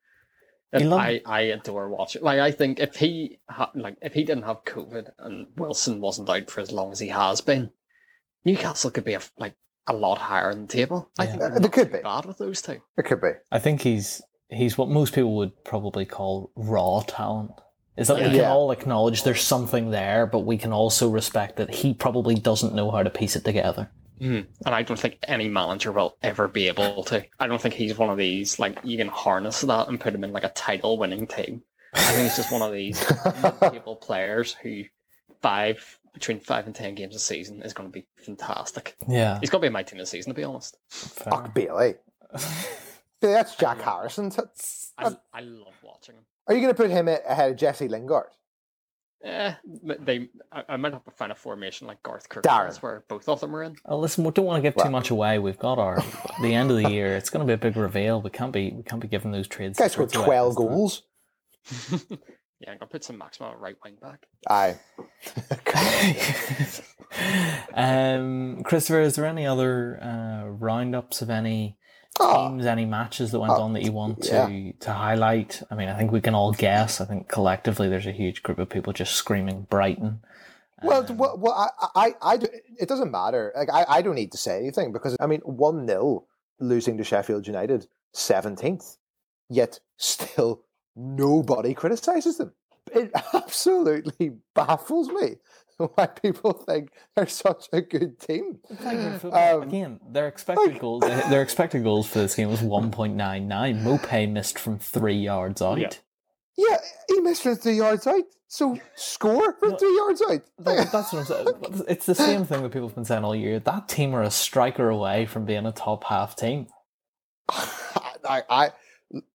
You And love- I, I adore watching. Like I think if he ha- like if he didn't have COVID and Wilson wasn't out for as long as he has been, Newcastle could be a, like a lot higher in the table. I think Uh, they're they not could be. bad with those two. it could be. I think he's he's what most people would probably call raw talent. Is that we can Yeah. all acknowledge there's something there, but we can also respect that he probably doesn't know how to piece it together. Mm. And I don't think any manager will ever be able to. I don't think he's one of these like you can harness that and put him in like a title winning team. I think he's just one of these mid-table <laughs> players who five between five and ten games a season is going to be fantastic. Yeah. He's going to be my team this season, to be honest. fair. Fuck Bailey. <laughs> Bailey, that's Jack Harrison. That's- I, I love watching him. Are you going to put him ahead of Jesse Lingard? Eh, they. I, I might have to find a formation like Garth Crooks, Darren. was, where both of them are in. Oh, listen, we don't want to give too much away. We've got our the end of the year. It's going to be a big reveal. We can't be we can't be giving those trades. Guy scored away twelve this goals. <laughs> yeah, I'm gonna put Saint-Maximin right wing back. Aye. <laughs> um, Christopher, is there any other uh, roundups of any Oh, teams, any matches that went Oh, on that you want yeah. to to highlight? I mean, I think we can all guess. I think collectively, there's a huge group of people just screaming Brighton. Well, Um, well, well I, I, I, do- it doesn't matter. Like, I, I don't need to say anything because I mean, one 0 losing to Sheffield United, seventeenth, yet still nobody criticizes them. It <laughs> absolutely baffles me <laughs> why people think they're such a good team. <laughs> Um, Again, their expected like- goals. Their expected goals for this game was one point nine nine. Maupay missed from three yards out. Yeah. Yeah, he missed from three yards out, so score from No, three yards out. That- That's what I'm saying. It's the same thing that people have been saying all year. That team are a striker away from being a top half team. I, I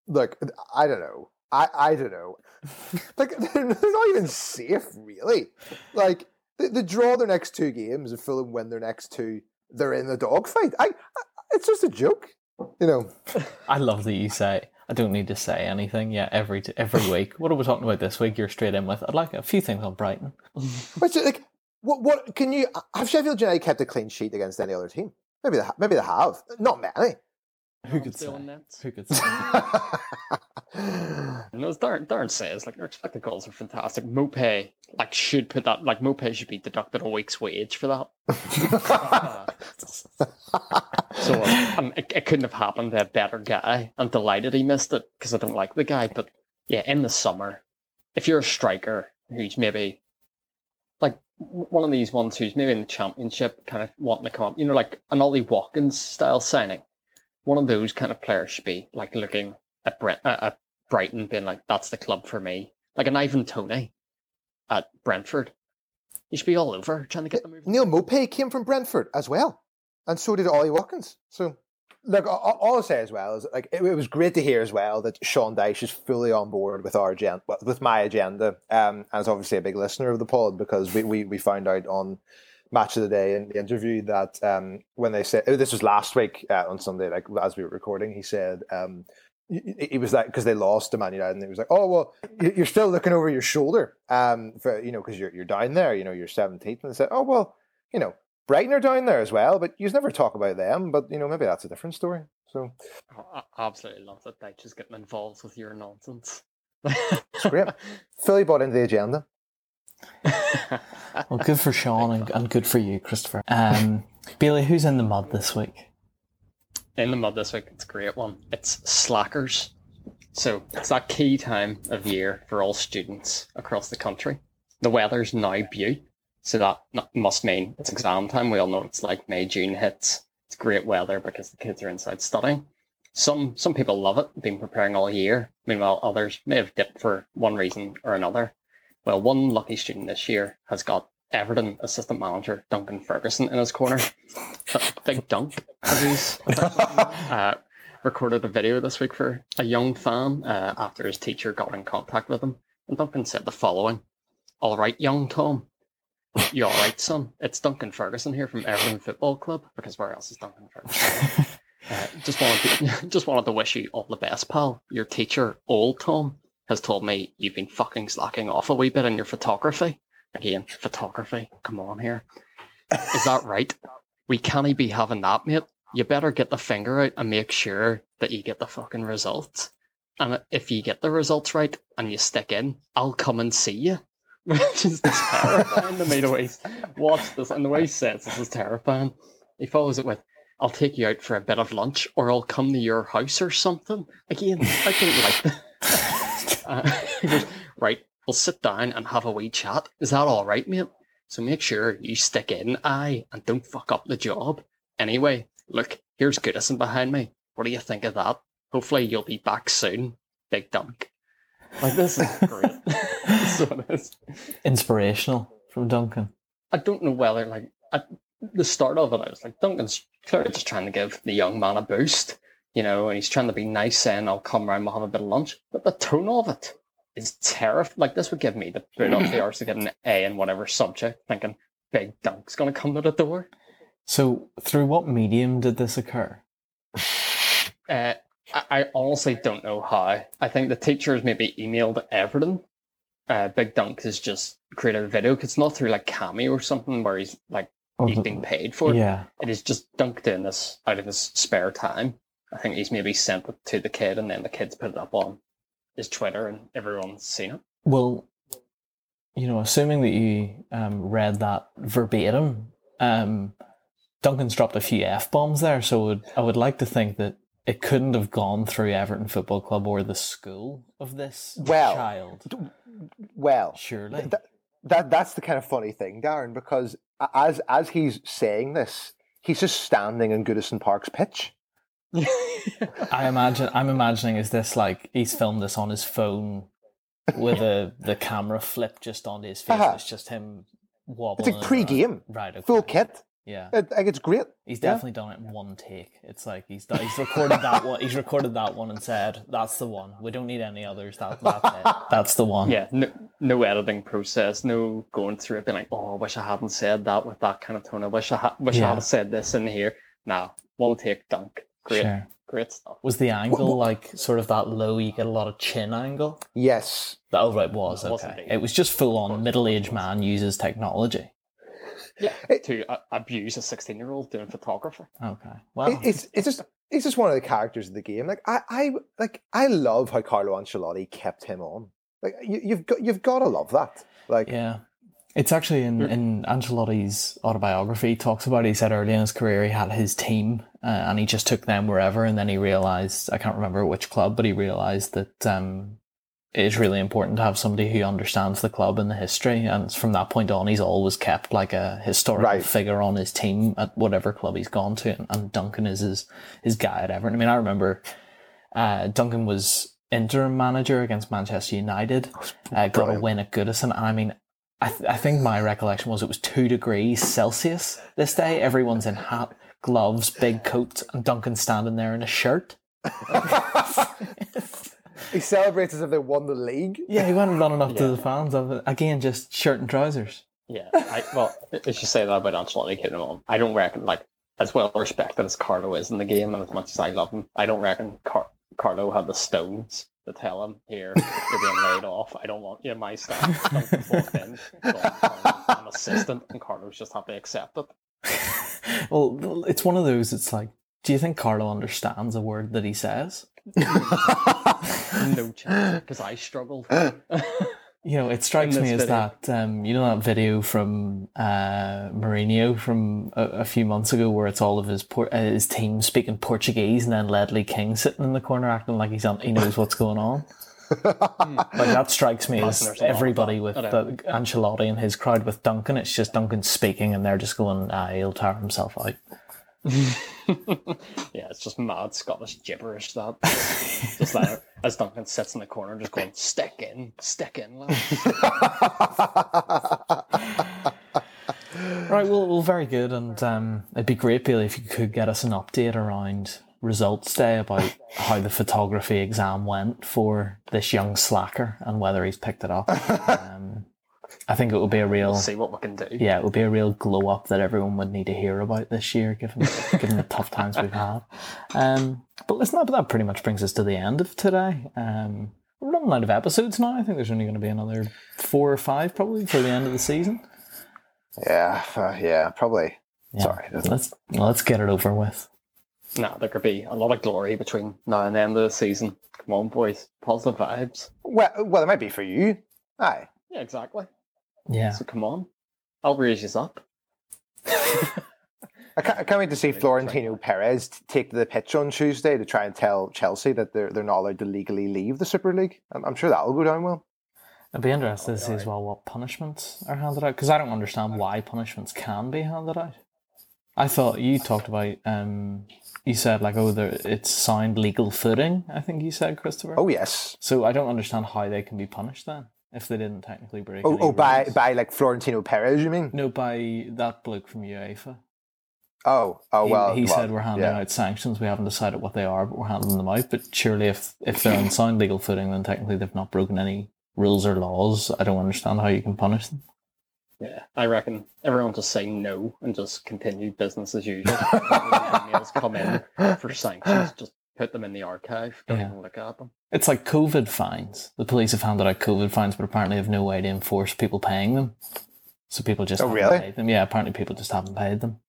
look. I don't know. I, I don't know. <laughs> Like <laughs> they're not even safe, really. Like they, they draw their next two games and Fulham win their next two. They're in the dogfight. I, I, it's just a joke, you know. <laughs> I love that you say. I don't need to say anything. Yeah, every t- every week. What are we talking about this week? You're straight in with. I'd like a few things on Brighton. But it's like, what? What can you? Have Sheffield United kept a clean sheet against any other team? Maybe they, ha- maybe they have. Not many. Who could <laughs> say? <laughs> Who could say? And as Darren, Darren says, like their expected goals are fantastic. Maupay like should put that like Maupay should be deducted a week's wage for that. <laughs> so um, it, it couldn't have happened to a better guy. I'm delighted he missed it because I don't like the guy. But yeah, in the summer, if you're a striker who's maybe like one of these ones who's maybe in the championship, kind of wanting to come up, you know, like an Ollie Watkins style signing, one of those kind of players should be like looking at Brent, uh, at Brighton, being like, "That's the club for me." Like an Ivan Toney at Brentford, he should be all over trying to get the move. Neal Maupay came from Brentford as well, and so did Ollie Watkins. So, look, all all I'll say as well is like it, it was great to hear as well that Sean Dyche is fully on board with our agenda, with my agenda, um, and is obviously a big listener of the pod because we we, we found out on match of the day in the interview that um, when they said this was last week uh, on Sunday, like as we were recording, he said um, he he was like because they lost to Man United, and he was like, "Oh well, you- you're still looking over your shoulder, um, for you know, because you're you're down there, you know, you're 17th." And they said, "Oh well, you know, Brighton are down there as well, but you never talk about them. But you know, maybe that's a different story." So Oh, I absolutely love that Dyche just getting involved with your nonsense. it's great. <laughs> Philly bought into the agenda. <laughs> Well, good for Sean and, and good for you, Christopher. Um, Bailey, who's in the mud this week? in the mud this week. It's a great one. It's slackers. So it's that key time of year for all students across the country. The weather's now beaut, so that must mean it's exam time. We all know it's like May, June hits. It's great weather because the kids are inside studying. Some some people love it, been preparing all year. Meanwhile, others may have dipped for one reason or another. Well, one lucky student this year has got Everton assistant manager Duncan Ferguson in his corner. Big Dunc, as <laughs> he's uh, recorded a video this week for a young fan uh, after his teacher got in contact with him. And Duncan said the following All right, young Tom. You all right, son? It's Duncan Ferguson here from Everton Football Club, because where else is Duncan Ferguson? <laughs> Uh, just wanted to, <laughs> just wanted to wish you all the best, pal. Your teacher, old Tom, has told me you've been fucking slacking off a wee bit in your photography. Again, photography. Come on here. Is that right? We can't be having that, mate. You better get the finger out and make sure that you get the fucking results. And if you get the results right and you stick in, I'll come and see you. <laughs> Which is terrifying to me the way watch this and the way he says this is terrifying. He follows it with, I'll take you out for a bit of lunch or I'll come to your house or something. Again, I don't like that. Uh, <laughs> right, we'll sit down and have a wee chat. Is that all right, mate? So make sure you stick in, aye, and don't fuck up the job. Anyway, look, here's Goodison behind me. What do you think of that? Hopefully you'll be back soon. Big Dunc. Like this is <laughs> great. That's what it is. Inspirational from Duncan. I don't know whether like at the start of it, I was like, Duncan's clearly just trying to give the young man a boost, you know, and he's trying to be nice, saying, "I'll come round, we'll have a bit of lunch." But the tone of it is terrifying. Like this would give me the boot up the <clears throat> arse to get an A in whatever subject, thinking Big Dunc's going to come to the door. So, through what medium did this occur? Uh, I, I honestly don't know how. I think the teachers maybe emailed Everton. Uh, Big Dunc has just created a video. 'cause It's not through like Cameo or something where he's like he's being paid for it. Yeah. It is just Dunc doing this out of his spare time. I think he's maybe sent it to the kid, and then the kid's put it up on his Twitter, and everyone's seen it. Well, you know, assuming that you um, read that verbatim, um, Duncan's dropped a few f bombs there. So would, I would like to think that it couldn't have gone through Everton Football Club or the school of this Well, child. Well, Surely. th- that that's the kind of funny thing, Darren, because as as he's saying this, he's just standing in Goodison Park's pitch. I imagine. I'm imagining is this like he's filmed this on his phone with a the camera flipped just on his face. Uh-huh. It's just him wobbling. It's like pre-game, around. Right. Okay. full kit. Yeah. It, like it's great. He's Yeah. definitely done it in one take. It's like he's done, he's recorded that one. He's recorded that one and said, "That's the one. We don't need any others. That, that's it. <laughs> That's the one." yeah, no, no editing process, no going through it, being like, "Oh, I wish I hadn't said that with that kind of tone. I wish I ha- wish Yeah. I had said this in here." Now, one take Dunc, great, Sure. great stuff. Was the angle Wha- wha- like sort of that low? You get a lot of chin angle. Yes. That oh, right, was It was okay. It was just full on middle aged man uses technology. Yeah, It- to uh, abuse a sixteen-year-old doing photography. Okay. Well, It, it's it's just it's just one of the characters of the game. Like I, I like I love how Carlo Ancelotti kept him on. Like you, you've got you've got to love that. Like Yeah. It's actually in, in Ancelotti's autobiography, he talks about. He said early in his career he had his team uh, and he just took them wherever. And then he realized, I can't remember which club, but he realized that um, it is really important to have somebody who understands the club and the history. And from that point on, he's always kept like a historical Right. figure on his team at whatever club he's gone to. And, and Duncan is his, his guy at Everton. I mean, I remember uh, Duncan was interim manager against Manchester United, uh, got a win at Goodison. And I mean, I, th- I think my recollection was it was two degrees Celsius this day. Everyone's in hat, gloves, big coats, and Duncan's standing there in a shirt. <laughs> he celebrates as if they won the league. Yeah, he went running up to Yeah. the fans. Of it. Again, just shirt and trousers. Yeah, I, well, if you say that about Ancelotti keeping him on, I don't reckon like as well respected as Carlo is in the game, and as much as I love him, I don't reckon Car- Carlo had the stones to tell him here you're being laid <laughs> off. I don't want you in my staff. Don't walk in, Carlo, I'm an assistant, and Carlo's just have to accept it. well, it's one of those. It's like, do you think Carlo understands a word that he says? No <laughs> chance, because I struggled. <laughs> You know, it strikes me as video. that um, you know that video from uh, Mourinho from a, a few months ago, where it's all of his por- uh, his team speaking Portuguese, and then Ledley King sitting in the corner acting like he's on, he knows what's going on. Like that strikes me as Listeners, a lot of everybody with the, don't- Ancelotti and his crowd with Duncan. It's just Duncan speaking, and they're just going, ah, "He'll tire himself out." <laughs> yeah, it's just mad Scottish gibberish that. just like as Duncan sits in the corner, just going <laughs> stick in, stick in. <laughs> Right, well, well, very good, and um, it'd be great, Billy, if you could get us an update around results day about how the photography exam went for this young slacker and whether he's picked it up. <laughs> Um, I think it would be a real, See what we can do. yeah, it would be a real glow up that everyone would need to hear about this year, given <laughs> given the tough times we've had. Um, but listen, that, that pretty much brings us to the end of today. Um, we're running out of episodes now. I think there's only going to be another four or five probably for the end of the season. yeah, uh, yeah, probably. Yeah. Sorry. Let's let's get it over with. Nah, there could be a lot of glory between now and the end of the season. Come on, boys. Positive vibes. Well, well, it might be for you. Aye. Yeah, exactly. Yeah. So come on. I'll raise you up. <laughs> I can't, I can't wait to see Florentino Perez take the pitch on Tuesday to try and tell Chelsea that they're they're not allowed to legally leave the Super League. I'm, I'm sure that'll go down well. I'd be interested to see as well what punishments are handed out because I don't understand why punishments can be handed out. I thought you talked about um, you said like oh there it's signed legal footing. I think you said Christopher. Oh yes. So I don't understand how they can be punished then if they didn't technically break. Oh, any oh by rules. by like Florentino Perez, you mean? no by that bloke from UEFA. Oh, oh He, well. he well, said we're handing yeah. out sanctions. We haven't decided what they are, but we're handing them out. But surely, if if they're on <laughs> sound legal footing, then technically they've not broken any rules or laws. I don't understand how you can punish them. Yeah, I reckon everyone just say no and just continue business as usual. <laughs> Emails come in for sanctions, just put them in the archive. Don't Yeah. even look at them. It's like COVID fines. The police have handed out COVID fines, but apparently have no way to enforce people paying them. So people just Oh, haven't really? paid them. Yeah, apparently people just haven't paid them.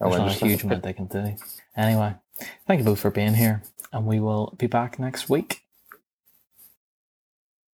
Oh, There's not a huge amount they can do. Anyway, thank you both for being here, and we will be back next week.